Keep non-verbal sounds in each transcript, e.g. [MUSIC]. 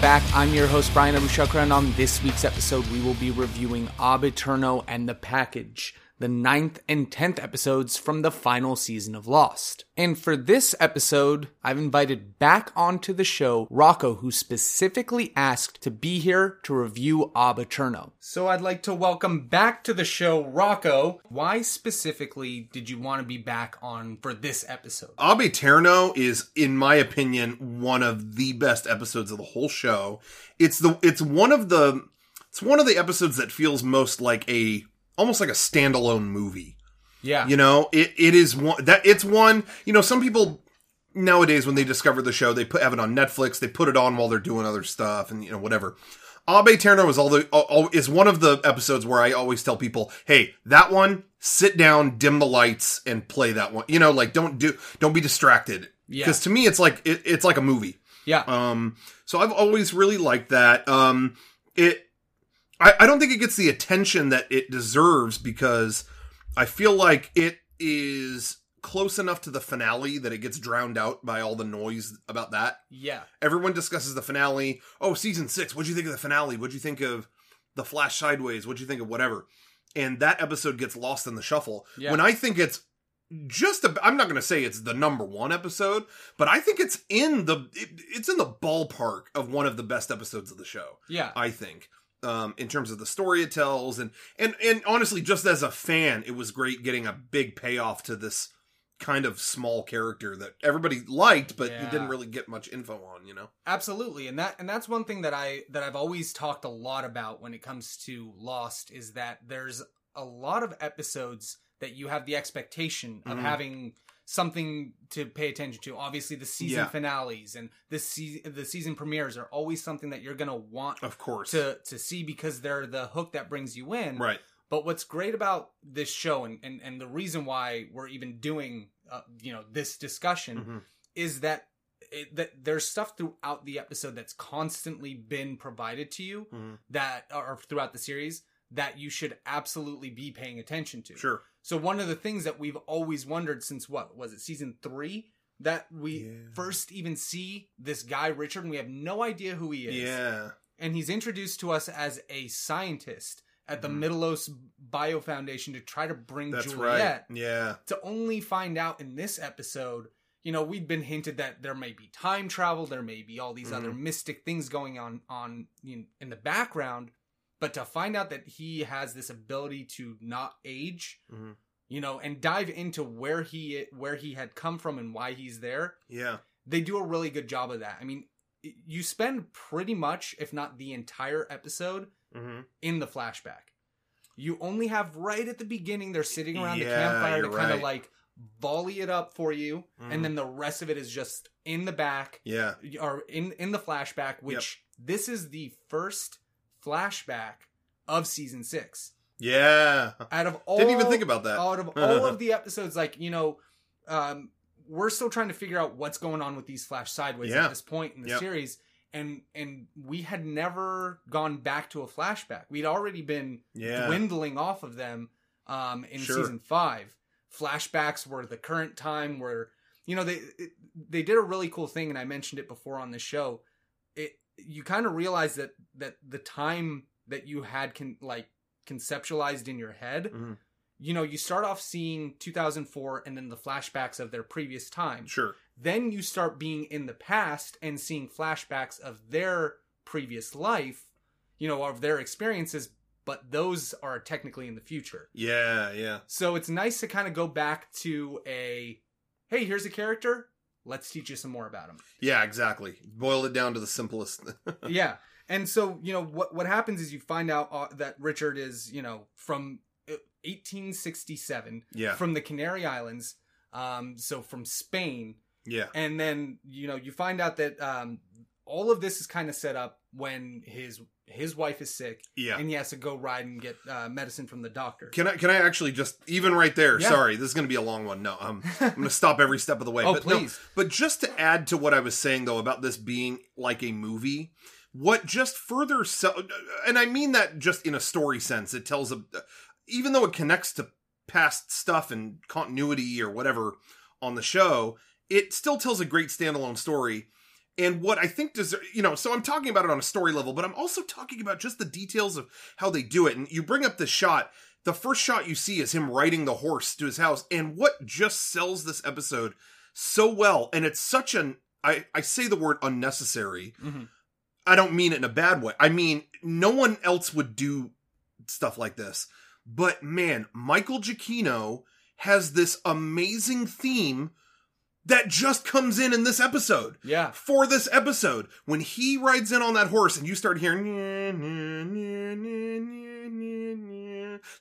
Back. I'm your host, Brian Abushakra, and on this week's episode, we will be reviewing Ab Aeterno and the Package, the ninth and tenth episodes from the final season of Lost. And for this episode, I've invited back onto the show Rocco, who specifically asked to be here to review Ab Aeterno. So I'd like to welcome back to the show Rocco. Why specifically did you want to be back on for this episode? Ab Aeterno is, in my opinion, one of the best episodes of the whole show. It's the it's one of the it's one of the episodes that feels most like a almost like a standalone movie. Yeah. You know, it, it is one that it's one, you know, some people nowadays when they discover the show, they put have it on Netflix, they put it on while they're doing other stuff and you know, whatever. Ab Aeterno is all the all, is one of the episodes where I always tell people, "Hey, that one, sit down, dim the lights, and play that one." You know, like don't do, don't be distracted. Yeah. Because to me, it's like it, it's like a movie. Yeah. Um, so I've always really liked that. Um, it, I, I don't think it gets the attention that it deserves because I feel like it is close enough to the finale that it gets drowned out by all the noise about that. yeah. Everyone discusses the finale. Oh, season six. What'd you think of the finale? What'd you think of the Flash Sideways? What'd you think of whatever? And that episode gets lost in the shuffle. Yeah. When I think it's just a, I'm not going to say it's the number one episode, but I think it's in the it, it's in the ballpark of one of the best episodes of the show. Yeah. I think um, in terms of the story it tells, and and and honestly, just as a fan, it was great getting a big payoff to this kind of small character that everybody liked, but Yeah. you didn't really get much info on. You know? Absolutely. And that and that's one thing that I that I've always talked a lot about when it comes to Lost is that there's a lot of episodes that you have the expectation of Mhm. having something to pay attention to. Obviously the season Yeah. finales and the se- the season premieres are always something that you're going to want Of course. to to see because they're the hook that brings you in. right. But what's great about this show and, and, and the reason why we're even doing, uh, you know, this discussion Mhm. is that it, that there's stuff throughout the episode that's constantly been provided to you Mhm. that or throughout the series that you should absolutely be paying attention to. Sure. So one of the things that we've always wondered since what was it season 3 that we Yeah. first even see this guy Richard and we have no idea who he is Yeah. and he's introduced to us as a scientist at the Mhm. Mittelos Bio Foundation to try to bring That's Juliet right. Yeah. to only find out in this episode you know we'd been hinted that there may be time travel there may be all these other Mhm. mystic things going on on in, in the background but to find out that he has this ability to not age Mhm. you know and dive into where he where he had come from and why he's there Yeah. they do a really good job of that i mean you spend pretty much if not the entire episode hmm in the flashback. You only have right at the beginning they're sitting around the campfire to you're kind of like volley it up for you, Mhm. and then the rest of it is just in the back Yeah. or in in the flashback. Which this is the first flashback of season six. Yeah. Out of all, Didn't even think about that. Out of [LAUGHS] all of the episodes, like you know, um, we're still trying to figure out what's going on with these flash sideways Yeah. at this point in the Yep. series. And and we had never gone back to a flashback. We'd already been Yeah. dwindling off of them um, in Sure. season five. Flashbacks were the current time where you know they it, they did a really cool thing, and I mentioned it before on the show. It you kind of realize that that the time that you had can like conceptualized in your head. Mhm. You know, you start off seeing 2004 and then the flashbacks of their previous time. Sure. Then you start being in the past and seeing flashbacks of their previous life, you know, of their experiences, but those are technically in the future. Yeah. Yeah. So it's nice to kind of go back to a hey, here's a character, let's teach you some more about him. Yeah. Exactly. Boil it down to the simplest. [LAUGHS] yeah. And so, you know, what what happens is you find out uh, that Richard is, you know, from uh, 1867 yeah. from the Canary Islands, um so from Spain Yeah. and then you know you find out that um all of this is kind of set up when his his wife is sick Yeah. and he has to go ride and get uh, medicine from the doctor Can I can I actually just even right there? Yeah. Sorry, this is going to be a long one. No, um, I'm going to stop every step of the way. [LAUGHS] Oh, but no, please. but just to add to what I was saying though about this being like a movie, what just further so, and I mean that just in a story sense. It tells a even though it connects to past stuff and continuity or whatever on the show, it still tells a great standalone story. And what I think does, you know, so I'm talking about it on a story level, but I'm also talking about just the details of how they do it. And you bring up the shot. The first shot you see is him riding the horse to his house. And what just sells this episode so well, and it's such an, I, I say the word unnecessary. Mhm. I don't mean it in a bad way. I mean, no one else would do stuff like this. But man, Michael Giacchino has this amazing theme that just comes in in this episode. Yeah. For this episode, when he rides in on that horse and you start hearing,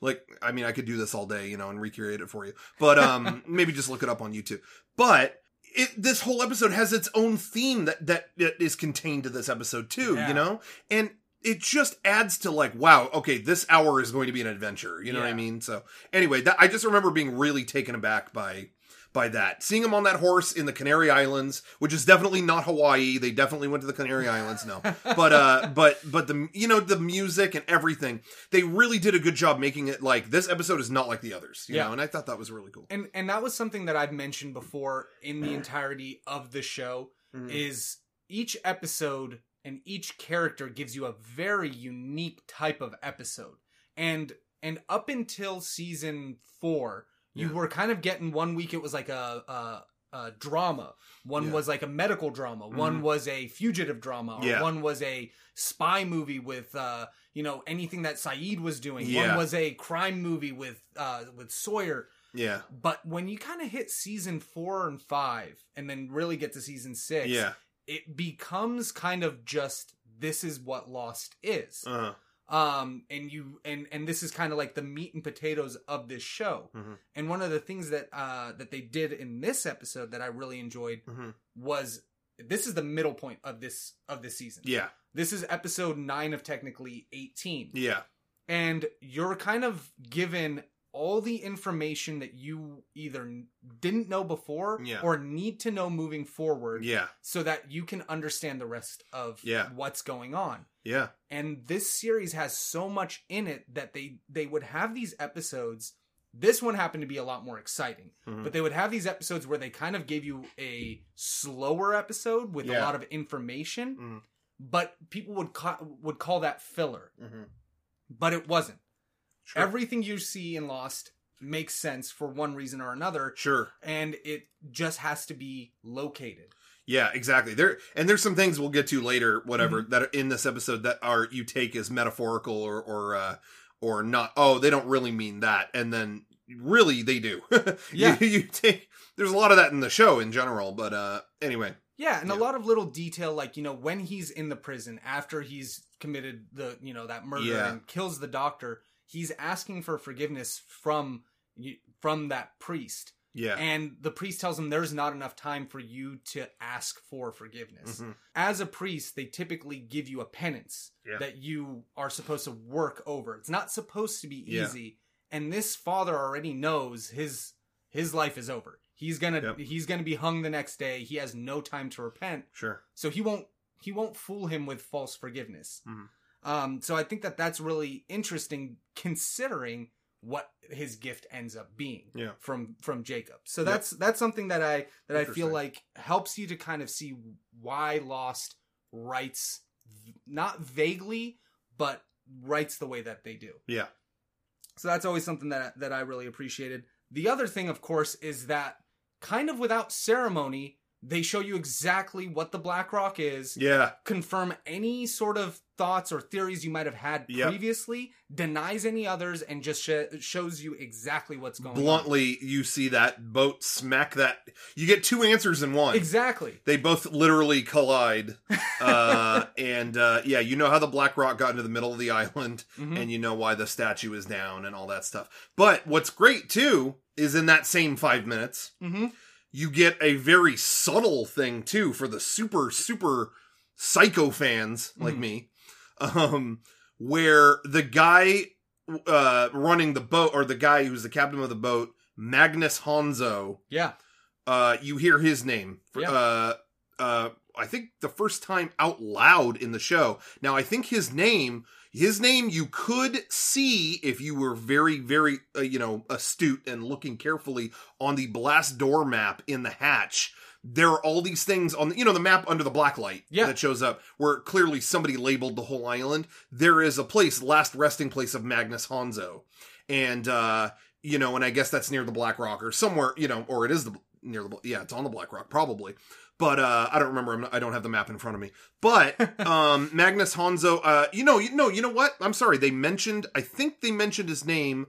like, I mean, I could do this all day, you know, and recreate it for you, but um, [LAUGHS] maybe just look it up on YouTube. But it, this whole episode has its own theme that that, that is contained to this episode too, Yeah. you know, and it just adds to like, wow, okay, this hour is going to be an adventure. You know what I mean? So anyway, that I just remember being really taken aback by by that. Seeing him on that horse in the Canary Islands, which is definitely not Hawaii. They definitely went to the Canary Islands, no. [LAUGHS] But uh but but the you know the music and everything, they really did a good job making it like this episode is not like the others, you Yeah. know, and I thought that was really cool. And and that was something that I've mentioned before in the entirety of the show Mhm. is each episode and each character gives you a very unique type of episode. And and up until season 4, you Yeah. were kind of getting one week it was like a a, a drama. One Yeah. was like a medical drama. One Mhm. was a fugitive drama. Or Yeah. One was a spy movie with uh, you know anything that Sayid was doing. One was a crime movie with uh, with Sawyer. Yeah. But when you kind of hit season four and five, and then really get to season six, Yeah. it becomes kind of just this is what Lost is. Uh, Um, and you and and this is kind of like the meat and potatoes of this show. Mhm. And one of the things that uh that they did in this episode that I really enjoyed mhm. was this is the middle point of this of this season. Yeah. This is episode nine of technically eighteen Yeah. and you're kind of given all the information that you either didn't know before Yeah. or need to know moving forward Yeah. so that you can understand the rest of Yeah. what's going on Yeah. and this series has so much in it that they they would have these episodes this one happened to be a lot more exciting Mhm. but they would have these episodes where they kind of gave you a slower episode with a lot of information Mhm. but people would ca- would call that filler Mhm. but it wasn't Sure. everything you see in Lost makes sense for one reason or another, sure. and it just has to be located. Yeah, exactly. There and there's some things we'll get to later, whatever, Mm-hmm. that are in this episode that are you take as metaphorical or or uh or not. Oh, they don't really mean that, and then really they do. [LAUGHS] Yeah. you, you take. There's a lot of that in the show in general, but uh anyway. Yeah, and a lot of little detail, like you know, when he's in the prison after he's committed the you know that murder Yeah. and kills the doctor, he's asking for forgiveness from from that priest, Yeah. and the priest tells him there's not enough time for you to ask for forgiveness. Mhm. as a priest, they typically give you a penance Yeah. that you are supposed to work over. It's not supposed to be Yeah. easy. And this father already knows his his life is over. He's gonna Yep. he's gonna be hung the next day. He has no time to repent. Sure. So he won't he won't fool him with false forgiveness. Mhm. Um, so I think that that's really interesting considering what his gift ends up being Yeah. from from Jacob. So that's that's something that I that I feel like helps you to kind of see why Lost writes not vaguely but writes the way that they do. Yeah. So that's always something that that I really appreciated. The other thing of course is that kind of without ceremony they show you exactly what the Black Rock is, Yeah. confirm any sort of thoughts or theories you might have had Yep. previously, denies any others and just sh- shows you exactly what's going on. Bluntly, you see that boat smack that. You get two answers in one. Exactly. They both literally collide. [LAUGHS] Uh, and uh, yeah, you know how the Black Rock got into the middle of the [LAUGHS] island, Mhm. and you know why the statue is down and all that stuff. But what's great too is in that same five minutes, hmm you get a very subtle thing too for the super super psycho fans like Mhm. me um where the guy uh running the boat or the guy who's the captain of the boat magnus hanso Yeah. uh you hear his name Yeah. uh uh i think the first time out loud in the show now i think his name his name you could see if you were very very uh, you know astute and looking carefully on the blast door map in the hatch there are all these things on the, you know the map under the black light Yeah. that shows up where clearly somebody labeled the whole island. There is a place, last resting place of Magnus Hanso, and uh, you know, and I guess that's near the Black Rock or somewhere, you know, or it is the near the yeah, it's on the Black Rock probably. But uh, I don't remember. I'm not, I don't have the map in front of me. But [LAUGHS] um, Magnus Hanso, uh, you know, you know, you know what? I'm sorry. They mentioned. I think they mentioned his name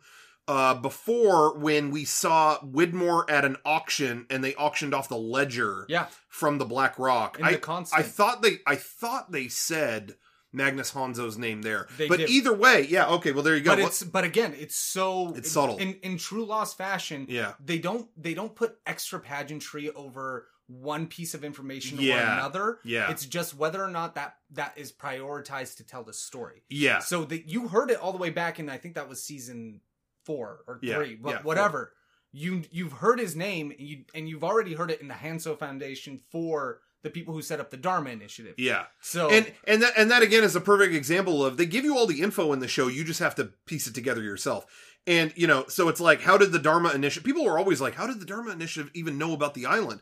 uh, before when we saw Widmore at an auction and they auctioned off the ledger Yeah. from the Black Rock. In I, the constant. I thought they I thought they said Magnus Hanso's name there. They but did. either way, yeah, okay, well there you go. but it's but again, it's so It's subtle. in in true Lost fashion. yeah. They don't they don't put extra pageantry over one piece of information or another. Yeah. It's just whether or not that that is prioritized to tell the story. Yeah. So that you heard it all the way back in I think that was season four or Yeah, three, but yeah, whatever. You you've heard his name and you and you've already heard it in the Hanso Foundation for the people who set up the Dharma Initiative. Yeah. So And and that and that again is a perfect example of they give you all the info in the show, you just have to piece it together yourself. And you know, so it's like, how did the Dharma Initiative? People are always like, how did the Dharma Initiative even know about the island?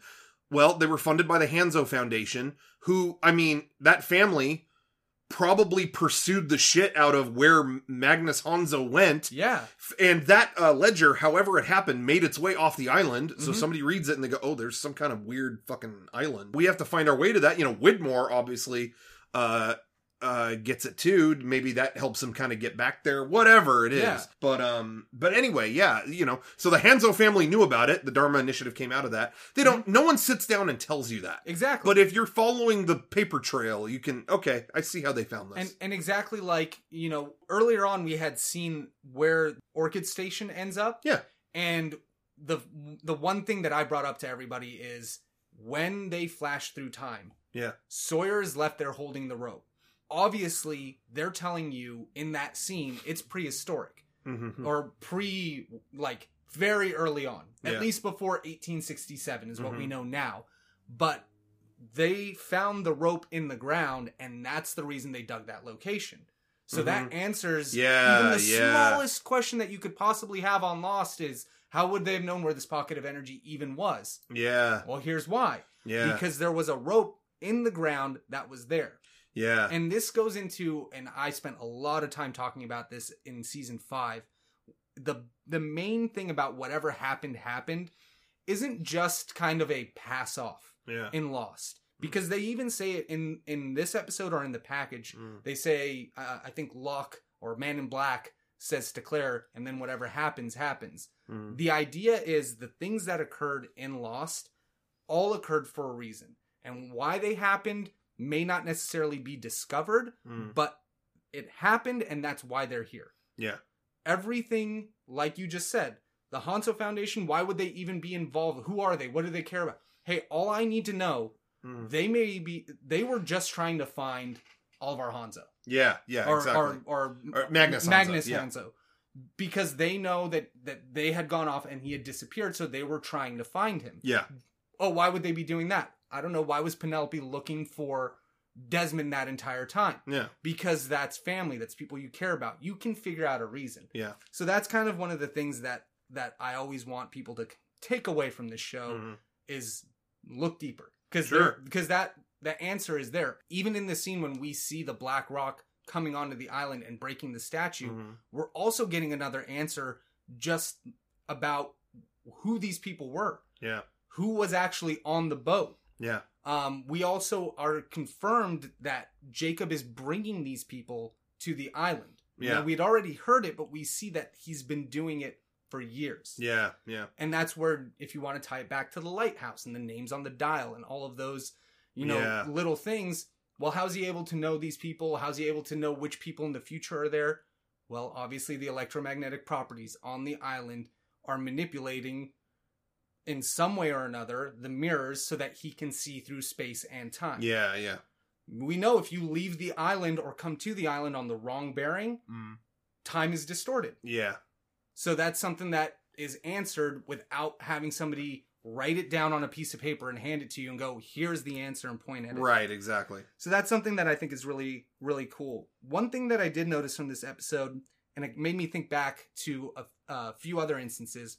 Well, they were funded by the Hanso Foundation, who, I mean, that family probably pursued the shit out of where Magnus Hanso went. yeah, And that uh, ledger, however it happened, made its way off the island. So Mhm. somebody reads it and they go, "Oh, there's some kind of weird fucking island." We have to find our way to that. You know, Widmore obviously uh, uh, gets it too. Maybe that helps him kind of get back there. Whatever it is. Yeah. But um, but anyway, yeah, you know. So the Hanso family knew about it. The Dharma Initiative came out of that. They don't. No one sits down and tells you that. exactly. But if you're following the paper trail, you can. Okay, I see how they found this. and and exactly like you know earlier on we had seen where Orchid Station ends up. Yeah. And the the one thing that I brought up to everybody is when they flash through time. Yeah. Sawyer is left there holding the rope. Obviously, they're telling you in that scene it's prehistoric Mhm. or pre like very early on at Yeah. least before 1867 is what we Mhm. know now but they found the rope in the ground and that's the reason they dug that location so that answers Mm-hmm. Yeah, even the yeah. smallest question that you could possibly have on lost is how would they have known where this pocket of energy even was yeah, well here's why yeah, because there was a rope in the ground that was there yeah. and this goes into and i spent a lot of time talking about this in season five the the main thing about whatever happened happened isn't just kind of a pass off yeah. in lost because they even say it in in this episode or in the package Mm. they say uh, i think locke or man in black says to claire and then whatever happens happens Mm. the idea is the things that occurred in Lost all occurred for a reason. And why they happened may not necessarily be discovered, Mm. but it happened and that's why they're here. Yeah. Everything, like you just said, the Hanso Foundation, why would they even be involved? Who are they? What do they care about? Hey, all I need to know, Mm. they may be, they were just trying to find Oliver Hanso Yeah, yeah, or, exactly. or, or Or Magnus Hanso, Magnus yeah. Hanso. Because they know that that they had gone off and he had disappeared, so they were trying to find him. yeah, Oh, why would they be doing that? I don't know. Why was Penelope looking for Desmond that entire time? yeah, Because that's family, that's people you care about. You can figure out a reason. yeah. So that's kind of one of the things that that I always want people to take away from this show Mhm. is look deeper because Sure. because that the answer is there. Even in the scene when we see the Black Rock coming onto the island and breaking the statue, Mhm. we're also getting another answer just about who these people were, Yeah, who was actually on the boat. Yeah, Um, we also are confirmed that Jacob is bringing these people to the island. Yeah. Now, we'd already heard it, but we see that he's been doing it for years. yeah, yeah. And that's where, if you want to tie it back to the lighthouse and the names on the dial and all of those, you know, Yeah. little things. Well, how's he able to know these people? How's he able to know which people in the future are there? Well, obviously, the electromagnetic properties on the island are manipulating, in some way or another, the mirrors so that he can see through space and time. Yeah, yeah. We know if you leave the island or come to the island on the wrong bearing, Mm. time is distorted. Yeah. So that's something that is answered without having somebody write it down on a piece of paper and hand it to you and go, here's the answer and point at it. Right, exactly. So that's something that I think is really, really cool. One thing that I did notice from this episode, and it made me think back to a, a few other instances,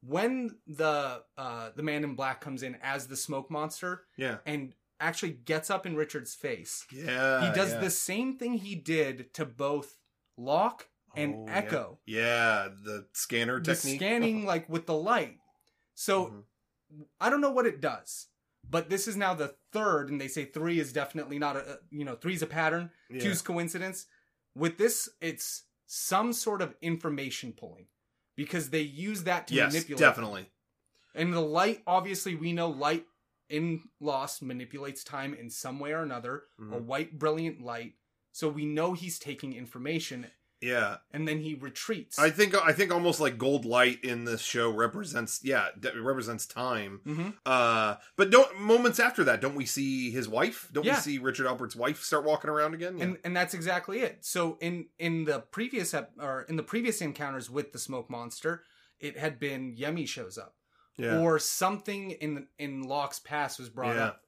when the uh the man in black comes in as the smoke monster Yeah. and actually gets up in Richard's face, Yeah. he does yeah. the same thing he did to both Locke and Oh, Eko. Yeah. Yeah, the scanner The technique. scanning [LAUGHS] like with the light. So Mhm. I don't know what it does, but this is now the third, and they say three is definitely not a you know three's a pattern, Yeah. two's coincidence. With this, it's some sort of information pulling because they use that to yes, manipulate. definitely. And the light, obviously, we know light in Lost manipulates time in some way or another. A Mhm. white, brilliant light. So we know he's taking information, Yeah. and then he retreats. I think I think almost like gold light in this show represents yeah, it represents time. hmm Uh but don't moments after that, don't we see his wife? Don't Yeah. we see Richard Alpert's wife start walking around again? Yeah. and and that's exactly it. So in in the previous ep- or in the previous encounters with the smoke monster, it had been Yemi shows up, yeah. or something in in Locke's past was brought up.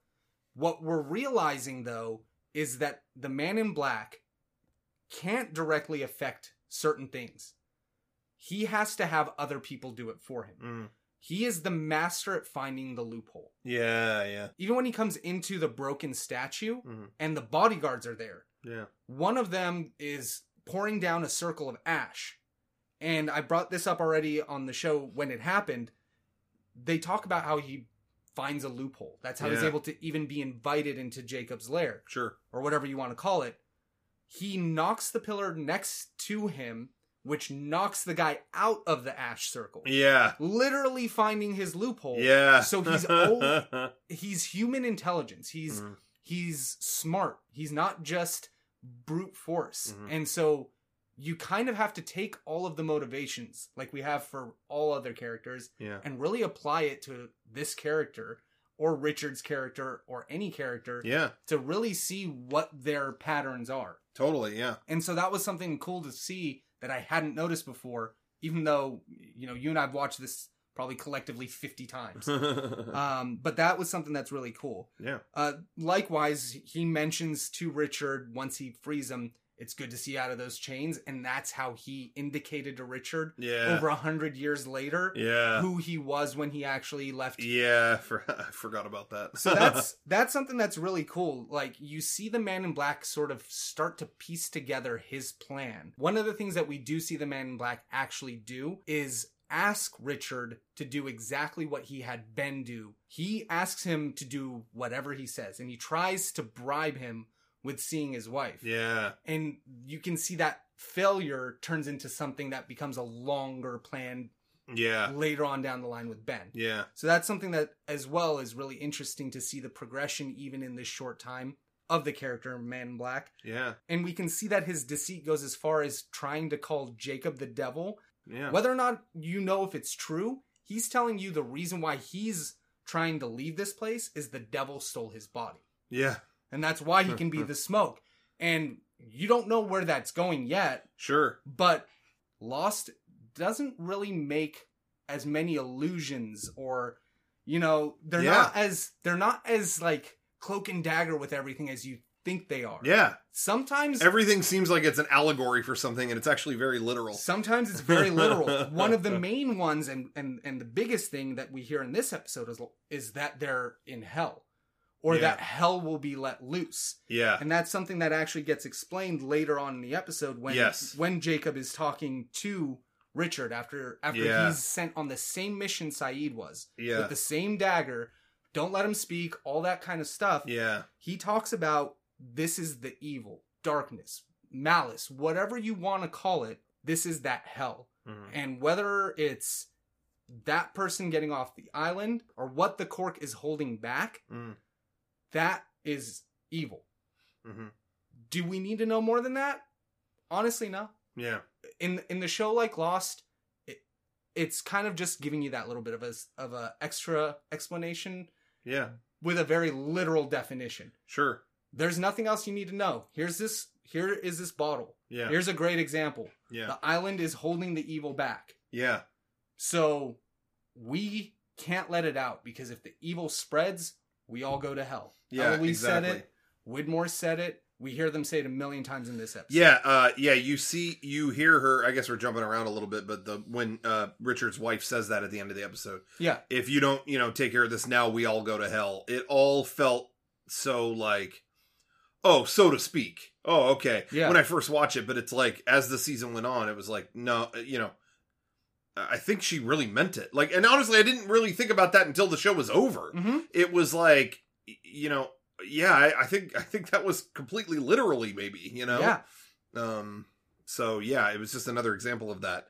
What we're realizing though is that the Man in Black can't directly affect certain things. He has to have other people do it for him. Mm. He is the master at finding the loophole. yeah, yeah. Even when he comes into the broken statue Mhm. and the bodyguards are there, Yeah. one of them is pouring down a circle of ash. And I brought this up already on the show when it happened. They talk about how he finds a loophole. That's how he's able to even be invited into Jacob's lair, Sure. or whatever you want to call it. He knocks the pillar next to him, which knocks the guy out of the ash circle. Yeah. Literally finding his loophole. Yeah. So he's [LAUGHS] old. He's human intelligence. He's Mhm. he's smart. He's not just brute force. Mhm. And so you kind of have to take all of the motivations like we have for all other characters yeah. and really apply it to this character or Richard's character or any character Yeah. to really see what their patterns are. Totally. Yeah. And so that was something cool to see that I hadn't noticed before, even though, you know, you and I've watched this probably collectively 50 times. [LAUGHS] um, but that was something that's really cool. yeah. Uh, likewise, he mentions to Richard once he frees him, it's good to see out of those chains, and that's how he indicated to Richard Yeah. over a hundred years later yeah. who he was when he actually left. Yeah. For, [LAUGHS] I forgot about that. So that's [LAUGHS] that's something that's really cool. Like you see the Man in Black sort of start to piece together his plan. One of the things that we do see the Man in Black actually do is ask Richard to do exactly what he had Ben do. He asks him to do whatever he says, and he tries to bribe him with seeing his wife. yeah. And you can see that failure turns into something that becomes a longer plan Yeah. later on down the line with Ben. Yeah. So that's something that, as well, is really interesting to see the progression, even in this short time, of the character Man in Black. Yeah. And we can see that his deceit goes as far as trying to call Jacob the devil. Yeah. Whether or not you know if it's true, he's telling you the reason why he's trying to leave this place is the devil stole his body. Yeah. And that's why he can be [LAUGHS] the smoke. And you don't know where that's going yet, Sure. but Lost doesn't really make as many illusions or you know, they're Yeah. not as they're not as like cloak and dagger with everything as you think they are. Yeah. Sometimes Everything seems like it's an allegory for something and it's actually very literal. sometimes it's very literal. [LAUGHS] One of the main ones and and and the biggest thing that we hear in this episode is is that they're in hell or Yeah. that hell will be let loose. Yeah. And that's something that actually gets explained later on in the episode when Yes. when Jacob is talking to Richard after after Yeah. he's sent on the same mission Sayid was Yeah. with the same dagger. Don't let him speak, all that kind of stuff. Yeah. He talks about this is the evil, darkness, malice, whatever you want to call it. This is that hell. Mhm. And whether it's that person getting off the island or what the cork is holding back, Mm. That is evil. Mhm. Do we need to know more than that? Honestly, no. Yeah. In in the show like Lost, it, it's kind of just giving you that little bit of a of a extra explanation Yeah. with a very literal definition. Sure. There's nothing else you need to know. Here's this here is this bottle. Yeah. Here's a great example. Yeah. The island is holding the evil back. Yeah. So we can't let it out because if the evil spreads, we all go to hell. Yeah. Eloise exactly. said it. Widmore said it. We hear them say it a million times in this episode. Yeah, uh, yeah. You see, you hear her. I guess we're jumping around a little bit, but the when uh, Richard's wife says that at the end of the episode, Yeah. if you don't, you know, take care of this now, we all go to hell. It all felt so like, oh, so to speak. Oh, okay. Yeah. When I first watched it, but it's like as the season went on, it was like, no, uh, you know, I think she really meant it. Like, and honestly, I didn't really think about that until the show was over. Mm-hmm. It was like, you know, yeah, I, I think I think that was completely literally, maybe, you know. Yeah. Um. So yeah, it was just another example of that,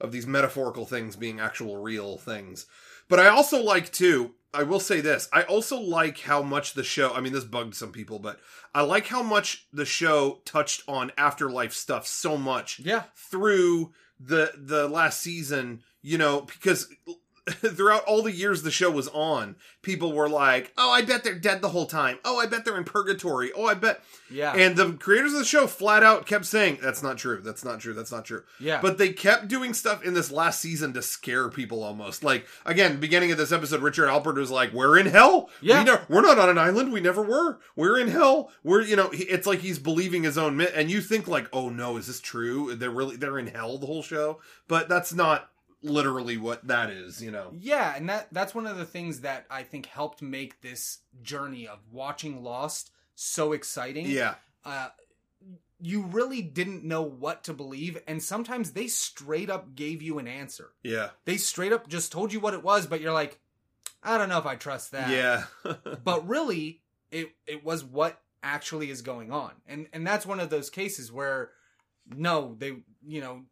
of these metaphorical things being actual real things. But I also like too. I will say this. I also like how much the show. I mean, this bugged some people, but I like how much the show touched on afterlife stuff so much Yeah. through the the last season. You know, because [LAUGHS] throughout all the years the show was on, people were like, "Oh, I bet they're dead the whole time. Oh, I bet they're in purgatory. Oh, I bet." Yeah. And the creators of the show flat out kept saying, "That's not true. That's not true. That's not true." yeah. But they kept doing stuff in this last season to scare people almost. Like again, beginning of this episode, Richard Alpert was like, "We're in hell. Yeah. we ne- we're not on an island. We never were. We're in hell. We're you know." It's like he's believing his own myth, and you think like, "Oh no, is this true? They're really they're in hell the whole show." But that's not literally what that is. You know? Yeah, and that that's one of the things that I think helped make this journey of watching Lost so exciting. Yeah. Uh you really didn't know what to believe and sometimes they straight up gave you an answer. Yeah. They straight up just told you what it was, but you're like, I don't know if I trust that. Yeah. [LAUGHS] But really, it it was what actually is going on. And and that's one of those cases where no, they you know,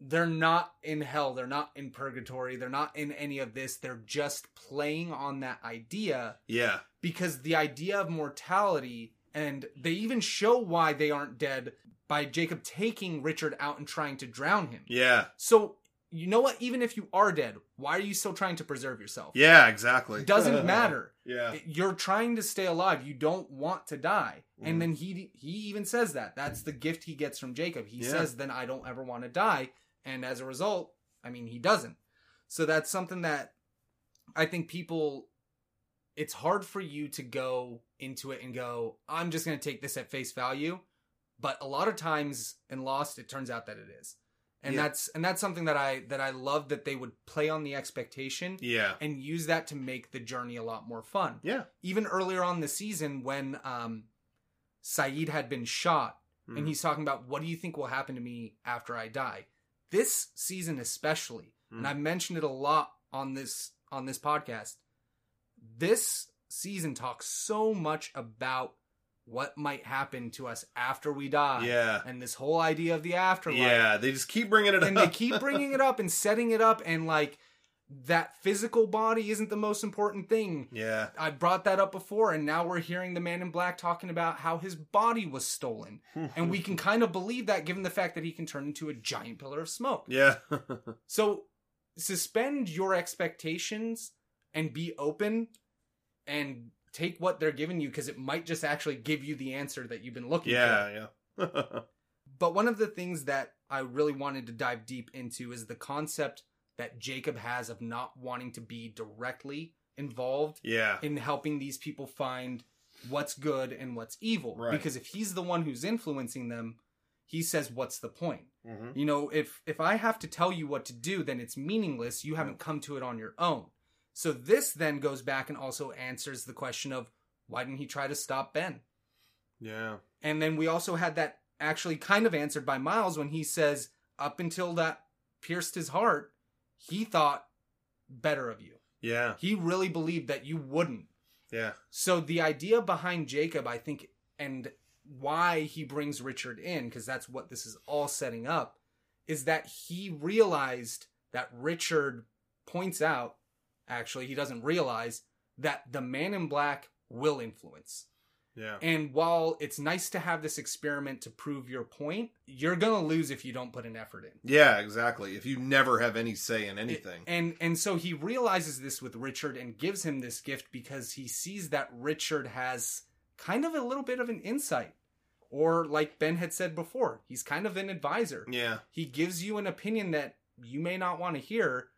they're not in hell, they're not in purgatory, they're not in any of this. They're just playing on that idea yeah. because the idea of mortality and they even show why they aren't dead by Jacob taking Richard out and trying to drown him. Yeah. So, you know what? Even if you are dead, why are you still trying to preserve yourself? Yeah. Exactly. Doesn't [LAUGHS] matter. Yeah. You're trying to stay alive. You don't want to die. And mm. then he he even says that. That's the gift he gets from Jacob. He Yeah. says, "Then I don't ever want to die." And as a result, I mean, he doesn't. So that's something that I think people it's hard for you to go into it and go, "I'm just going to take this at face value." But a lot of times in Lost, it turns out that it is. And Yeah. that's and that's something that I that I love that they would play on the expectation Yeah. and use that to make the journey a lot more fun. Yeah. Even earlier on the season when um Sayid had been shot Mhm. and he's talking about what do you think will happen to me after I die? This season especially, and Mm. I've mentioned it a lot on this on this podcast. This season talks so much about what might happen to us after we die. Yeah. And this whole idea of the afterlife Yeah. They just keep bringing it and up. And they keep bringing [LAUGHS] it up and setting it up and like that physical body isn't the most important thing yeah. i brought that up before and now we're hearing the man in black talking about how his body was stolen [LAUGHS] and we can kind of believe that given the fact that he can turn into a giant pillar of smoke Yeah. [LAUGHS] so suspend your expectations and be open and take what they're giving you because it might just actually give you the answer that you've been looking for yeah. Yeah. [LAUGHS] but one of the things that I really wanted to dive deep into is the concept that Jacob has of not wanting to be directly involved yeah. in helping these people find what's good and what's evil. Right. Because if he's the one who's influencing them, he says, "What's the point?" Mhm. You know, if if I have to tell you what to do, then it's meaningless. You haven't come to it on your own. So this then goes back and also answers the question of why didn't he try to stop Ben? Yeah. And then we also had that actually kind of answered by Miles when he says, up until that pierced his heart, he thought better of you. Yeah. He really believed that you wouldn't. Yeah. So the idea behind Jacob, I think, and why he brings Richard in, because that's what this is all setting up, is that he realized that Richard points out, actually, he doesn't realize that the man in black will influence. Yeah. And while it's nice to have this experiment to prove your point, you're going to lose if you don't put an effort in. Yeah, exactly. If you never have any say in anything. And and so he realizes this with Richard and gives him this gift because he sees that Richard has kind of a little bit of an insight. Or like Ben had said before, he's kind of an advisor. yeah. He gives you an opinion that you may not want to hear,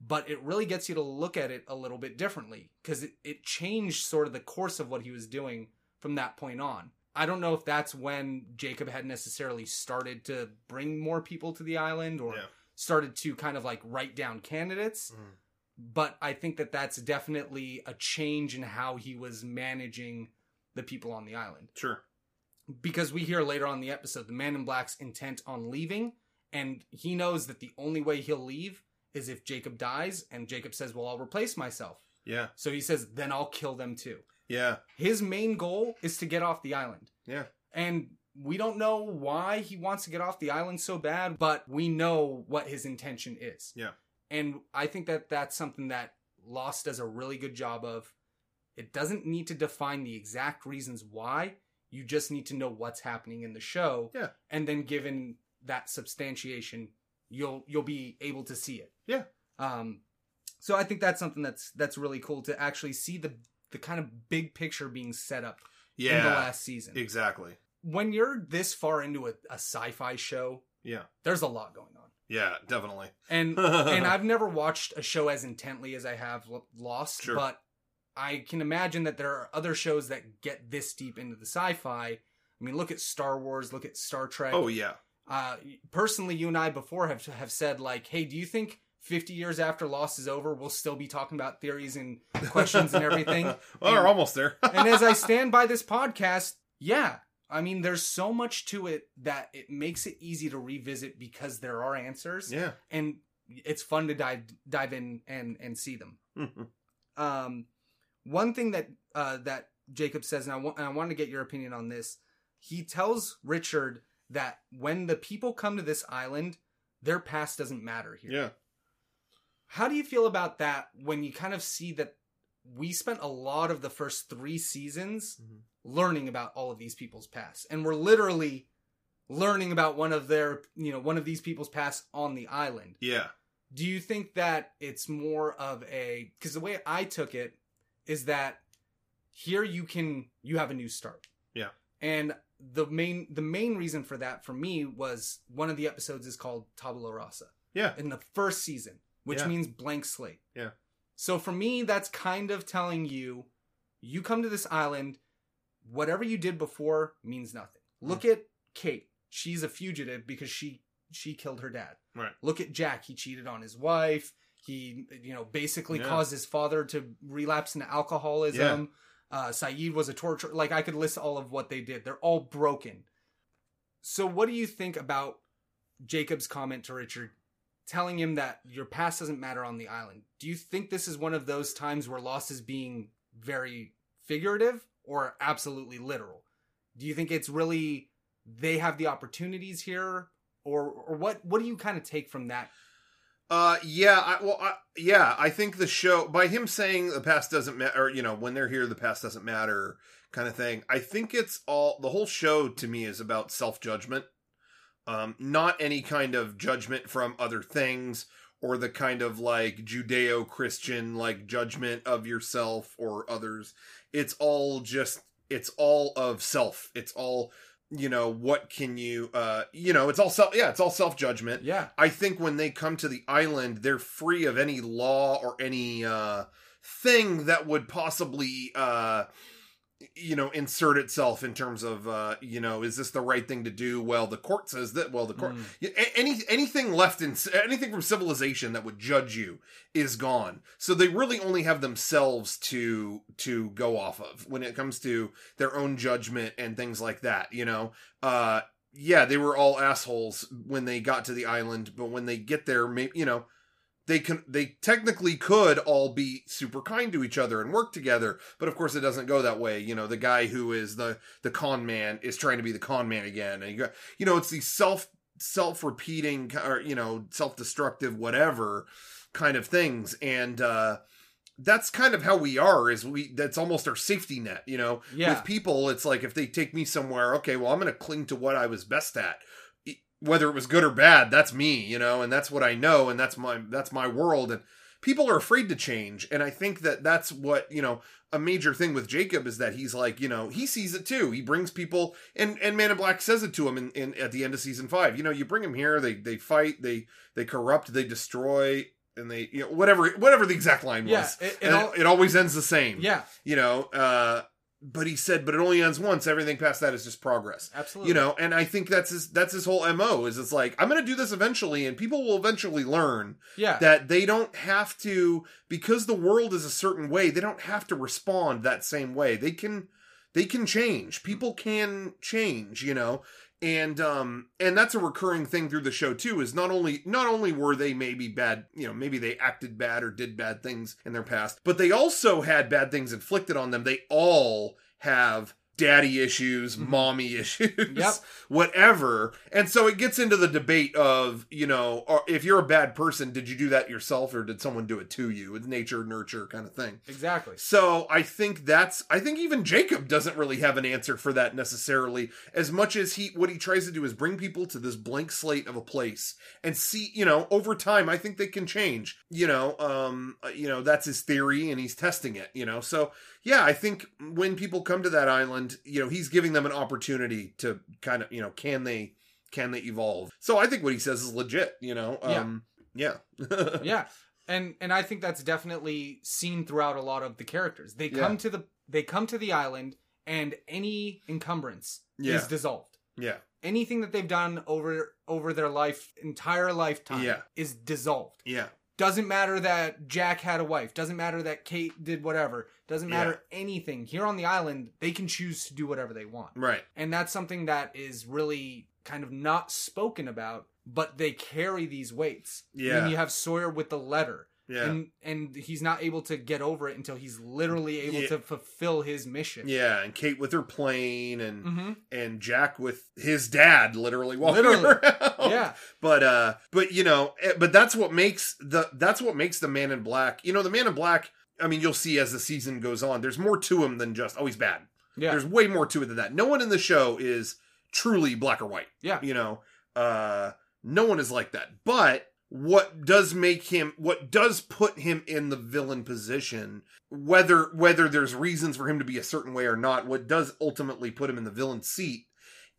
but it really gets you to look at it a little bit differently because it, it changed sort of the course of what he was doing from that point on. I don't know if that's when Jacob had necessarily started to bring more people to the island or Yeah. started to kind of like write down candidates. Mhm. But I think that that's definitely a change in how he was managing the people on the island. Sure. Because we hear later on in the episode the man in black's intent on leaving, and he knows that the only way he'll leave is if Jacob dies, and Jacob says, Well, I'll replace myself. Yeah. So he says, Then I'll kill them too. Yeah. His main goal is to get off the island. Yeah. And we don't know why he wants to get off the island so bad, but we know what his intention is. Yeah. And I think that that's something that Lost does a really good job of. It doesn't need to define the exact reasons why. You just need to know what's happening in the show. Yeah. And then given that substantiation, you'll you'll be able to see it. Yeah. Um so I think that's something that's that's really cool to actually see the the kind of big picture being set up in the Yeah. last season. Exactly. When you're this far into a, a sci-fi show, Yeah. there's a lot going on. Yeah. Definitely. And [LAUGHS] and I've never watched a show as intently as I have Lost, Sure. but I can imagine that there are other shows that get this deep into the sci-fi. I mean, look at Star Wars, look at Star Trek. Oh yeah. Uh, personally, you and I before have have said like, "Hey, do you think 50 years after Lost is over, we'll still be talking about theories and questions and everything?" [LAUGHS] well, we're almost there. [LAUGHS] and as I stand by this podcast, yeah, I mean, there's so much to it that it makes it easy to revisit because there are answers, yeah. and it's fun to dive dive in and and see them. Um, one thing that uh, that Jacob says, and I want and I want to get your opinion on this. He tells Richard that when the people come to this island, their past doesn't matter here. yeah. How do you feel about that when you kind of see that we spent a lot of the first three seasons Mhm. learning about all of these people's past, and we're literally learning about one of their, you know, one of these people's past on the island. Yeah. Do you think that it's more of a because the way I took it is that here you can you have a new start. Yeah. And the main the main reason for that for me was one of the episodes is called Tabula Rasa Yeah. in the first season, which Yeah. means blank slate. Yeah. So for me, that's kind of telling you, you come to this island, whatever you did before means nothing. Hmm. Look at Kate; she's a fugitive because she she killed her dad. Right. Look at Jack; he cheated on his wife. He, you know, basically Yeah. caused his father to relapse into alcoholism. Uh, Sayid was a torture. Like I could list all of what they did. They're all broken. So, what do you think about Jacob's comment to Richard, telling him that your past doesn't matter on the island? Do you think this is one of those times where Lost is being very figurative or absolutely literal? Do you think it's really they have the opportunities here, or or what? What do you kind of take from that? Uh, yeah, I, well, I, yeah, I think the show by him saying the past doesn't matter, or you know, when they're here, the past doesn't matter, kind of thing. I think it's all the whole show to me is about self judgment, um, not any kind of judgment from other things or the kind of like Judeo Christian like judgment of yourself or others. It's all just it's all of self. It's all you know what can you uh you know it's all self yeah it's all self judgment Yeah, I think when they come to the island, they're free of any law or any uh, thing that would possibly, uh, you know, insert itself in terms of, uh, you know, is this the right thing to do? Well, the court says that. Well, the court, Mm. Any anything left in anything from civilization that would judge you is gone. So they really only have themselves to to go off of when it comes to their own judgment and things like that. You know, uh, yeah, they were all assholes when they got to the island, but when they get there, maybe you know, they can they technically could all be super kind to each other and work together, but of course it doesn't go that way. You know, the guy who is the the con man is trying to be the con man again, and you got you know, it's these self self repeating or you know self destructive whatever kind of things, and uh that's kind of how we are is we that's almost our safety net you know? Yeah, with people it's like if they take me somewhere okay well i'm gonna cling to what i was best at whether it was good or bad that's me you know and that's what i know and that's my that's my world and people are afraid to change and i think that that's what you know a major thing with jacob is that he's like you know he sees it too. He brings people and and man in black says it to him in, in at the end of season five. You know you bring him here they they fight they they corrupt they destroy and they you know whatever whatever the exact line yeah. was It, it it, it always ends the same. Yeah, you know uh but he said, but it only ends once. Everything past that is just progress. Absolutely. You know, and I think that's his that's his whole MO is it's like, I'm gonna do this eventually, and people will eventually learn Yeah. that they don't have to because the world is a certain way, they don't have to respond that same way. They can they can change. People can change, you know. And um and that's a recurring thing through the show too is not only not only were they maybe bad, you know, maybe they acted bad or did bad things in their past, but they also had bad things inflicted on them. They all have daddy issues, mommy [LAUGHS] issues, Yep. whatever. And so it gets into the debate of, you know, if you're a bad person, did you do that yourself or did someone do it to you? It's nature, nurture kind of thing. exactly. So I think that's I think even Jacob doesn't really have an answer for that necessarily. As much as he what he tries to do is bring people to this blank slate of a place and see, you know, over time I think they can change. You know, um you know, that's his theory and he's testing it, you know. So yeah, I think when people come to that island, you know, he's giving them an opportunity to kind of, you know, can they can they evolve? So I think what he says is legit, you know. Um yeah. [LAUGHS] yeah and and i think that's definitely seen throughout a lot of the characters they come Yeah. to the they come to the island and any encumbrance Yeah. is dissolved yeah. anything that they've done over over their life entire lifetime Yeah. is dissolved Yeah. Doesn't matter that jack had a wife. Doesn't matter that kate did whatever. Doesn't matter anything. Here on the island they can choose to do whatever they want. Right. and that's something that is really kind of not spoken about but they carry these weights. Yeah. and you have sawyer with the letter Yeah. and and he's not able to get over it until he's literally able Yeah. to fulfill his mission Yeah, and Kate with her plane, and hmm and Jack with his dad, literally walking Literally. [LAUGHS] around. yeah but uh, but you know, eh, but that's what makes the that's what makes the Man in Black. You know, the Man in Black. I mean, you'll see as the season goes on. There's more to him than just oh he's bad. yeah There's way more to it than that. No one in the show is truly black or white. yeah You know, uh, no one is like that. But what does make him what does put him in the villain position whether whether there's reasons for him to be a certain way or not what does ultimately put him in the villain seat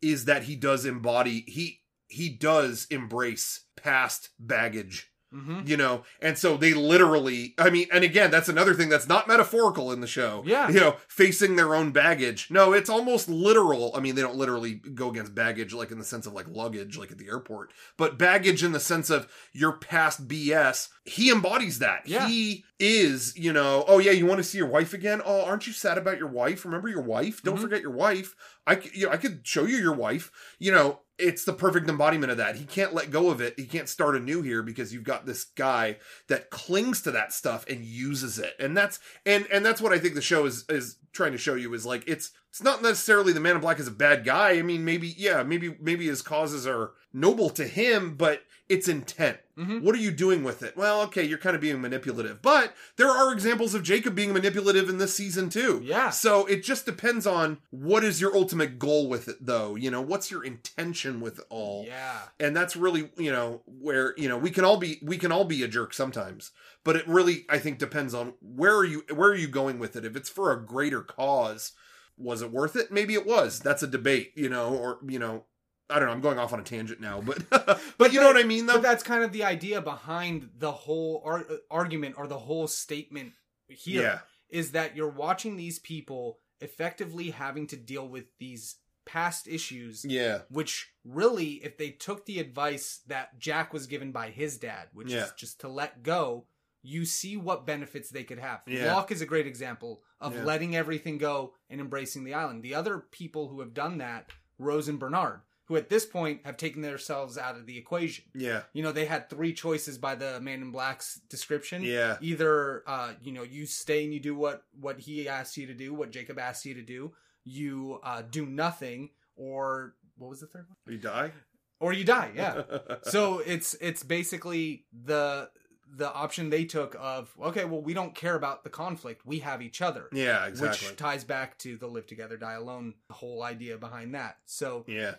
is that he does embody he he does embrace past baggage hmm you know and so they literally i mean and again that's another thing that's not metaphorical in the show. Yeah. you know facing their own baggage. No it's almost literal. I mean they don't literally go against baggage like in the sense of like luggage like at the airport but baggage in the sense of your past bs he embodies that. Yeah. he is you know oh yeah you want to see your wife again? Oh aren't you sad about your wife? Remember your wife? Don't Mhm. forget your wife. I you know, i could show you your wife you know it's the perfect embodiment of that. He can't let go of it. He can't start anew here because you've got this guy that clings to that stuff and uses it. And that's and and that's what I think the show is is trying to show you is like it's it's not necessarily the man in black is a bad guy. I mean, maybe yeah, maybe maybe his causes are noble to him, but it's intent. hmm What are you doing with it? Well, okay, you're kind of being manipulative, but there are examples of Jacob being manipulative in this season too. Yeah. So it just depends on what is your ultimate goal with it, though. You know, what's your intention with all? yeah And that's really, you know, where you know we can all be we can all be a jerk sometimes, but it really I think depends on where are you where are you going with it. If it's for a greater cause, was it worth it? Maybe it was. That's a debate, you know, or you know. I don't know. I'm going off on a tangent now, but [LAUGHS] but, you know what I mean, though. but that's kind of the idea behind the whole ar- argument or the whole statement here is yeah, that you're watching these people effectively having to deal with these past issues yeah, which really if they took the advice that Jack was given by his dad which Yeah. is just to let go you see what benefits they could have Yeah. Locke is a great example of Yeah. letting everything go and embracing the island the other people who have done that Rose and Bernard who at this point have taken themselves out of the equation. Yeah, you know they had three choices by the man in black's description. Yeah, either uh you know you stay and you do what what he asks you to do what jacob asks you to do you uh do nothing or what was the third one? You die. or you die yeah. [LAUGHS] So it's it's basically the the option they took of okay well we don't care about the conflict. We have each other. Yeah, exactly. which ties back to the live together die alone whole idea behind that. So yeah,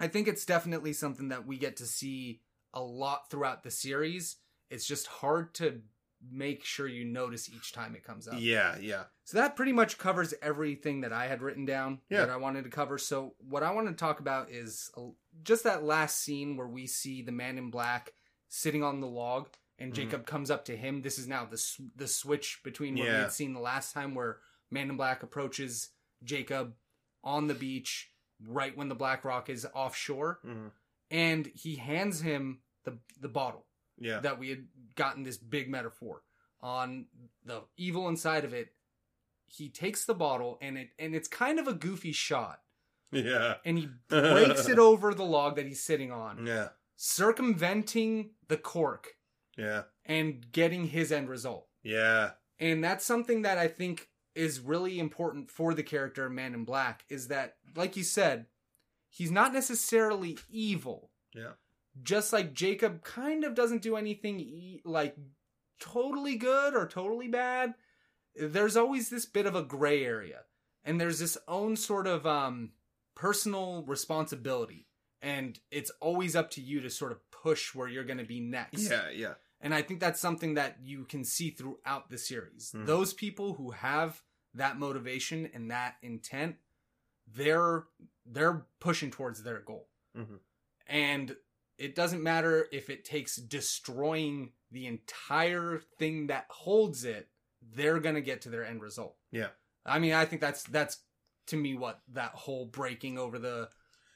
I think it's definitely something that we get to see a lot throughout the series. It's just hard to make sure you notice each time it comes up. yeah, yeah, So that pretty much covers everything that I had written down Yeah. that I wanted to cover. So what I want to talk about is just that last scene where we see the man in black sitting on the log and Mhm. Jacob comes up to him. This is now the the switch between what we had seen the last time where man in black approaches Jacob on the beach right when the Black Rock is offshore, Mhm. and he hands him the the bottle Yeah. that we had gotten this big metaphor on the evil inside of it. He takes the bottle and it and it's kind of a goofy shot, Yeah. and he [LAUGHS] breaks it over the log that he's sitting on, Yeah. circumventing the cork Yeah. and getting his end result. Yeah. And that's something that I think is really important for the character Man in Black is that, like you said, he's not necessarily evil. Yeah. Just like Jacob kind of doesn't do anything e- like totally good or totally bad. There's always this bit of a gray area. And there's this own sort of um, personal responsibility. And it's always up to you to sort of push where you're going to be next. Yeah. Yeah. And I think that's something that you can see throughout the series. Mhm. Those people who have that motivation and that intent, they're they're pushing towards their goal. Mhm. And it doesn't matter if it takes destroying the entire thing that holds it, they're going to get to their end result. Yeah. I mean, I think that's that's to me what that whole breaking over the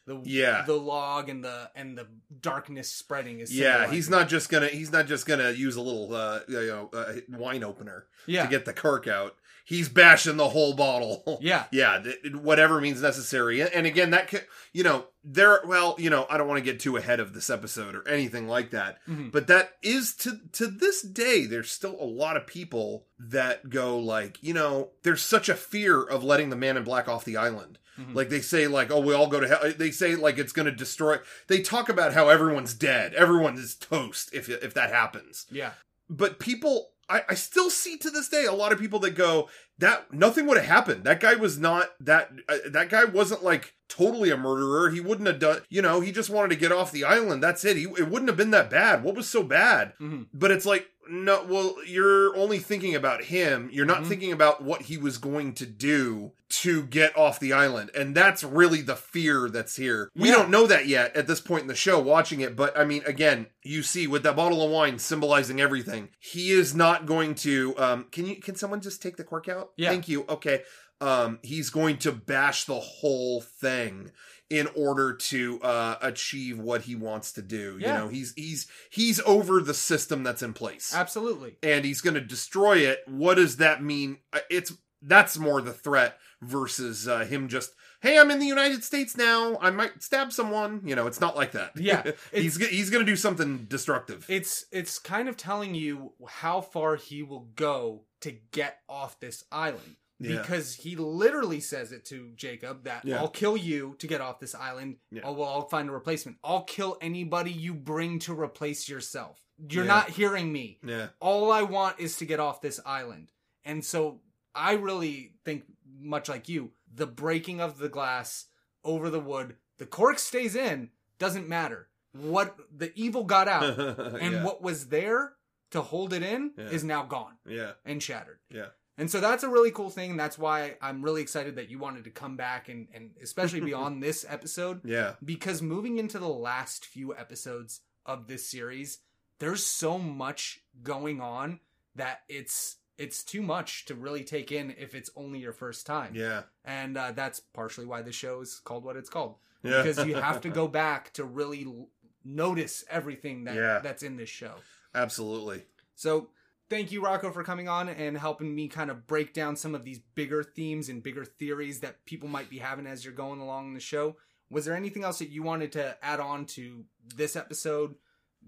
the Yeah. the log and the and the darkness spreading is Yeah, he's not just gonna he's not just gonna use a little uh you know uh, wine opener yeah to get the cork out. He's bashing the whole bottle. [LAUGHS] yeah yeah, whatever means necessary. And again, that ca- you know there. Well, you know, I don't want to get too ahead of this episode or anything like that. Mhm. But that is to to this day, there's still a lot of people that go like, you know, there's such a fear of letting the man in black off the island. Mhm. Like they say, like, oh, we all go to hell. They say like it's going to destroy. They talk about how everyone's dead, everyone is toast if if that happens. yeah But people, I, I still see to this day a lot of people that go that nothing would have happened. That guy was not that. Uh, that guy wasn't like totally a murderer. He wouldn't have done. You know, he just wanted to get off the island. That's it. He it wouldn't have been that bad. What was so bad? Mhm. But it's like no. Well, you're only thinking about him. You're not Mhm. thinking about what he was going to do to get off the island, and that's really the fear that's here. We Yeah. don't know that yet at this point in the show. Watching it, but I mean, again, you see with that bottle of wine symbolizing everything. He is not going to. Um, can you? Can someone just take the cork out? Yeah. Thank you. Okay. Um, he's going to bash the whole thing in order to uh achieve what he wants to do. Yeah. You know, he's he's he's over the system that's in place. absolutely And he's going to destroy it. What does that mean? Uh, It's that's more the threat versus uh, him just hey, I'm in the United States now. I might stab someone. You know, it's not like that. Yeah, [LAUGHS] he's he's going to do something destructive. it's it's kind of telling you how far he will go to get off this island Yeah. because he literally says it to Jacob that Yeah. I'll kill you to get off this island. Yeah. Oh well, I'll find a replacement. I'll kill anybody you bring to replace yourself. You're Yeah. not hearing me. yeah. all I want is to get off this island. And so I really think, much like you, the breaking of the glass over the wood, the cork stays in, doesn't matter. What the evil got out [LAUGHS] and what was there to hold it in is now gone Yeah. and shattered. Yeah. And so that's a really cool thing. That's why I'm really excited that you wanted to come back and, and especially be on [LAUGHS] this episode Yeah. because moving into the last few episodes of this series there's so much going on that it's it's too much to really take in if it's only your first time Yeah. and uh, that's partially why the show is called what it's called Yeah. because you have to [LAUGHS] go back to really l- notice everything that Yeah. that's in this show Absolutely. so thank you rocco for coming on and helping me kind of break down some of these bigger themes and bigger theories that people might be having as you're going along the show. Was there anything else that you wanted to add on to this episode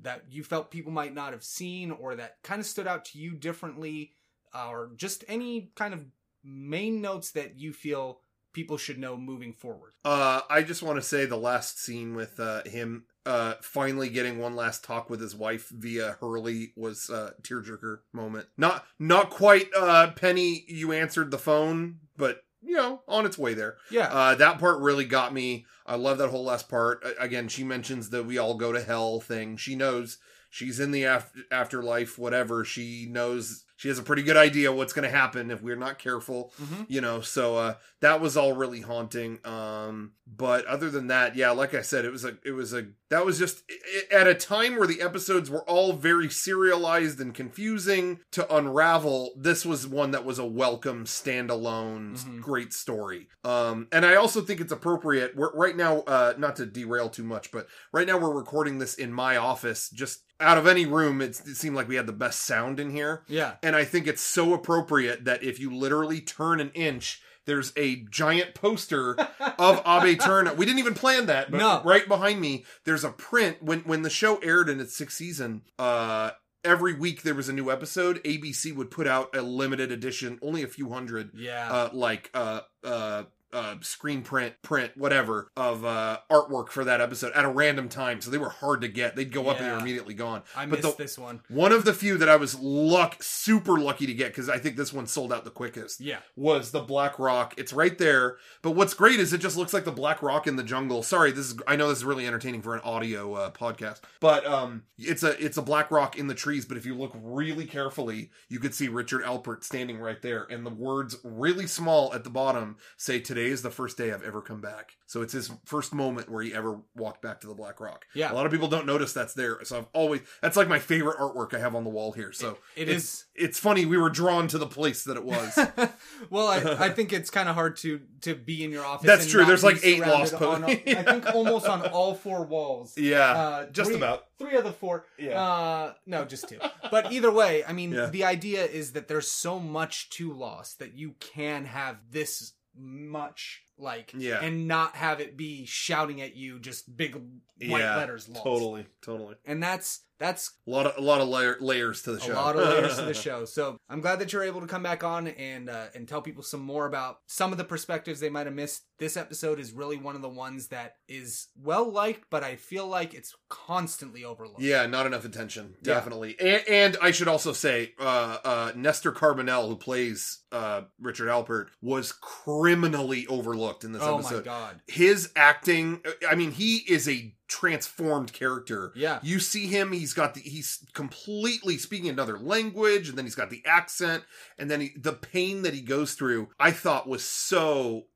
that you felt people might not have seen or that kind of stood out to you differently uh, or just any kind of main notes that you feel people should know moving forward? Uh, I just want to say the last scene with uh, him uh, finally getting one last talk with his wife via Hurley was a tearjerker moment. Not not quite uh, Penny. You answered the phone, but you know, on its way there. yeah Uh, that part really got me. I love that whole last part. Again, she mentions the we all go to hell thing. She knows she's in the af- afterlife, whatever. She knows she has a pretty good idea what's going to happen if we're not careful, Mhm. you know. So uh, that was all really haunting. Um, but other than that, yeah, like I said, it was a it was a that was just i- i- at a time where the episodes were all very serialized and confusing to unravel. This was one that was a welcome standalone, Mhm. great story. Um, and I also think it's appropriate. We're right now, uh, not to derail too much, but right now we're recording this in my office. Just out of any room, it's, it seemed like we had the best sound in here. Yeah. And I think it's so appropriate that if you literally turn an inch, there's a giant poster of [LAUGHS] Ab Aeterno. We didn't even plan that, but No. right behind me, there's a print. When when the show aired in its sixth season, uh, every week there was a new episode. ABC would put out a limited edition, only a few hundred, Yeah. uh, like uh, uh, uh, screen print, print, whatever of uh, artwork for that episode at a random time. So they were hard to get. They'd go up and they were immediately gone. I but missed the- this one. One of the few that I was luck super lucky to get because I think this one sold out the quickest Yeah. was the Black Rock. It's right there. But what's great is it just looks like the Black Rock in the jungle. Sorry, this is I know this is really entertaining for an audio uh, podcast, but um, it's a it's a Black Rock in the trees. But if you look really carefully, you could see Richard Alpert standing right there, and the words really small at the bottom say, "Today is the first day I've ever come back." So it's his first moment where he ever walked back to the Black Rock. Yeah. a lot of people don't notice that's there. So I've always that's like my favorite artwork I have on the wall here. So It it's, is- It's funny we were drawn to the place that it was. [LAUGHS] well, I, I [LAUGHS] think it's kind of hard to to be in your office. That's true. There's like eight lost po- on a- I think [LAUGHS] almost on all four walls. yeah, Uh, just three- about. Three of the four. Yeah. Uh, no, just two. But either way, I mean, Yeah. the idea is that there's so much to Lost that you can have this much like Yeah. and not have it be shouting at you just big white yeah, letters lost. Totally, totally. And that's that's A lot of a lot of layer, layers to the show. a lot of layers to the [LAUGHS] show. So I'm glad that you're able to come back on and uh, and tell people some more about some of the perspectives they might have missed. This episode is really one of the ones that is well liked, but I feel like it's constantly overlooked. Yeah, not enough attention, Yeah. definitely. And, and I should also say, uh, uh, Nestor Carbonell, who plays uh, Richard Alpert, was criminally overlooked in this Oh episode. Oh my god. His acting, I mean, he is a transformed character. Yeah. You see him, he's got the he's completely speaking another language, and then he's got the accent, and then he, the pain that he goes through, I thought was so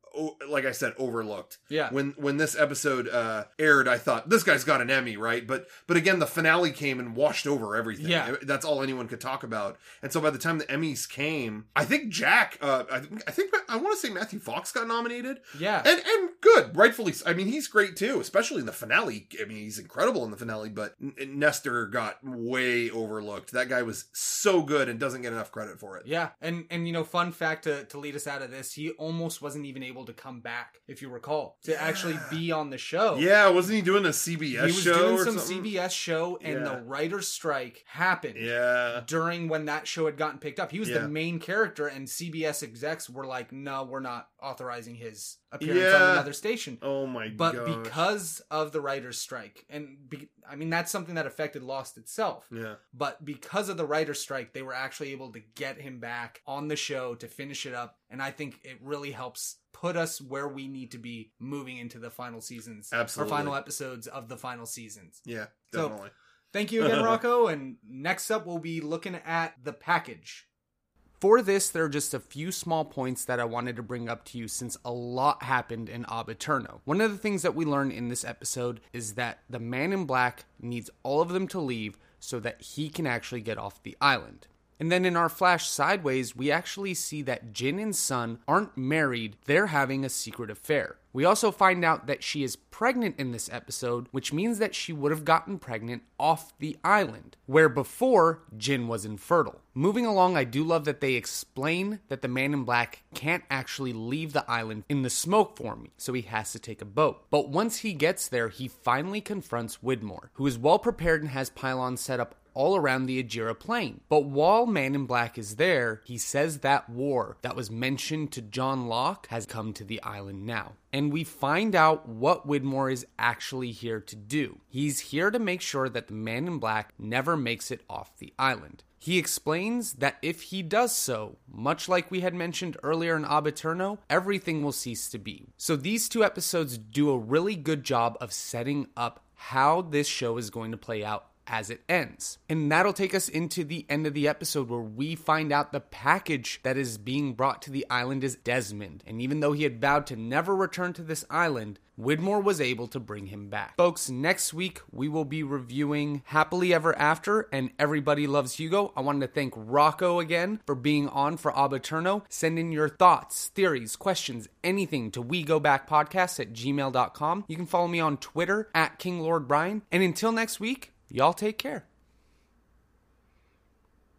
like I said, overlooked. Yeah. When when this episode uh aired, I thought this guy's got an Emmy, right? But but again, the finale came and washed over everything. Yeah. That's all anyone could talk about. And so by the time the Emmys came, I think Jack, uh, I think I think I want to say Matthew Fox got nominated, Yeah. and and good, rightfully. I mean, he's great too, especially in the finale. I mean, he's incredible in the finale. But N- Nestor got way overlooked. That guy was so good and doesn't get enough credit for it. Yeah, and and you know, fun fact to to lead us out of this, he almost wasn't even able to come back, if you recall, to actually be on the show. Yeah, wasn't he doing a CBS he was show doing some something? CBS show, and Yeah. the writer's strike happened. Yeah. During when that show had gotten picked up, he was Yeah. the main character, and CBS execs were like, "No, we're not authorizing his appearance Yeah. on another station." Oh my god. But gosh. because of the writer's strike, and be, I mean that's something that affected Lost itself. yeah. But because of the writer's strike, they were actually able to get him back on the show to finish it up. And I think it really helps put us where we need to be moving into the final seasons Absolutely. or final episodes of the final seasons. Yeah, So- definitely. Thank you again, [LAUGHS] Rocco. And next up, we'll be looking at the package. For this, there are just a few small points that I wanted to bring up to you since a lot happened in Ab Aeterno. One of the things that we learn in this episode is that the man in black needs all of them to leave so that he can actually get off the island. And then in our flash sideways, we actually see that Jin and Sun aren't married, they're having a secret affair. We also find out that she is pregnant in this episode, which means that she would have gotten pregnant off the island, where before Jin was infertile. Moving along, I do love that they explain that the man in black can't actually leave the island in the smoke forming, so he has to take a boat. But once he gets there, he finally confronts Widmore, who is well prepared and has pylons set up all around the Ajira plane. But while Man in Black is there, he says that war that was mentioned to John Locke has come to the island now. And we find out what Widmore is actually here to do. He's here to make sure that the Man in Black never makes it off the island. He explains that if he does so, much like we had mentioned earlier in Ab Aeterno, everything will cease to be. So these two episodes do a really good job of setting up how this show is going to play out as it ends. And that'll take us into the end of the episode where we find out the package that is being brought to the island is Desmond. And even though he had vowed to never return to this island, Widmore was able to bring him back. Folks, next week we will be reviewing Happily Ever After and Everybody Loves Hugo. I wanted to thank Rocco again for being on for Ab Aeterno. Send in your thoughts, theories, questions, anything to we go back podcast at gmail.com. You can follow me on Twitter at King Lord Brian. And until next week, Y'all take care.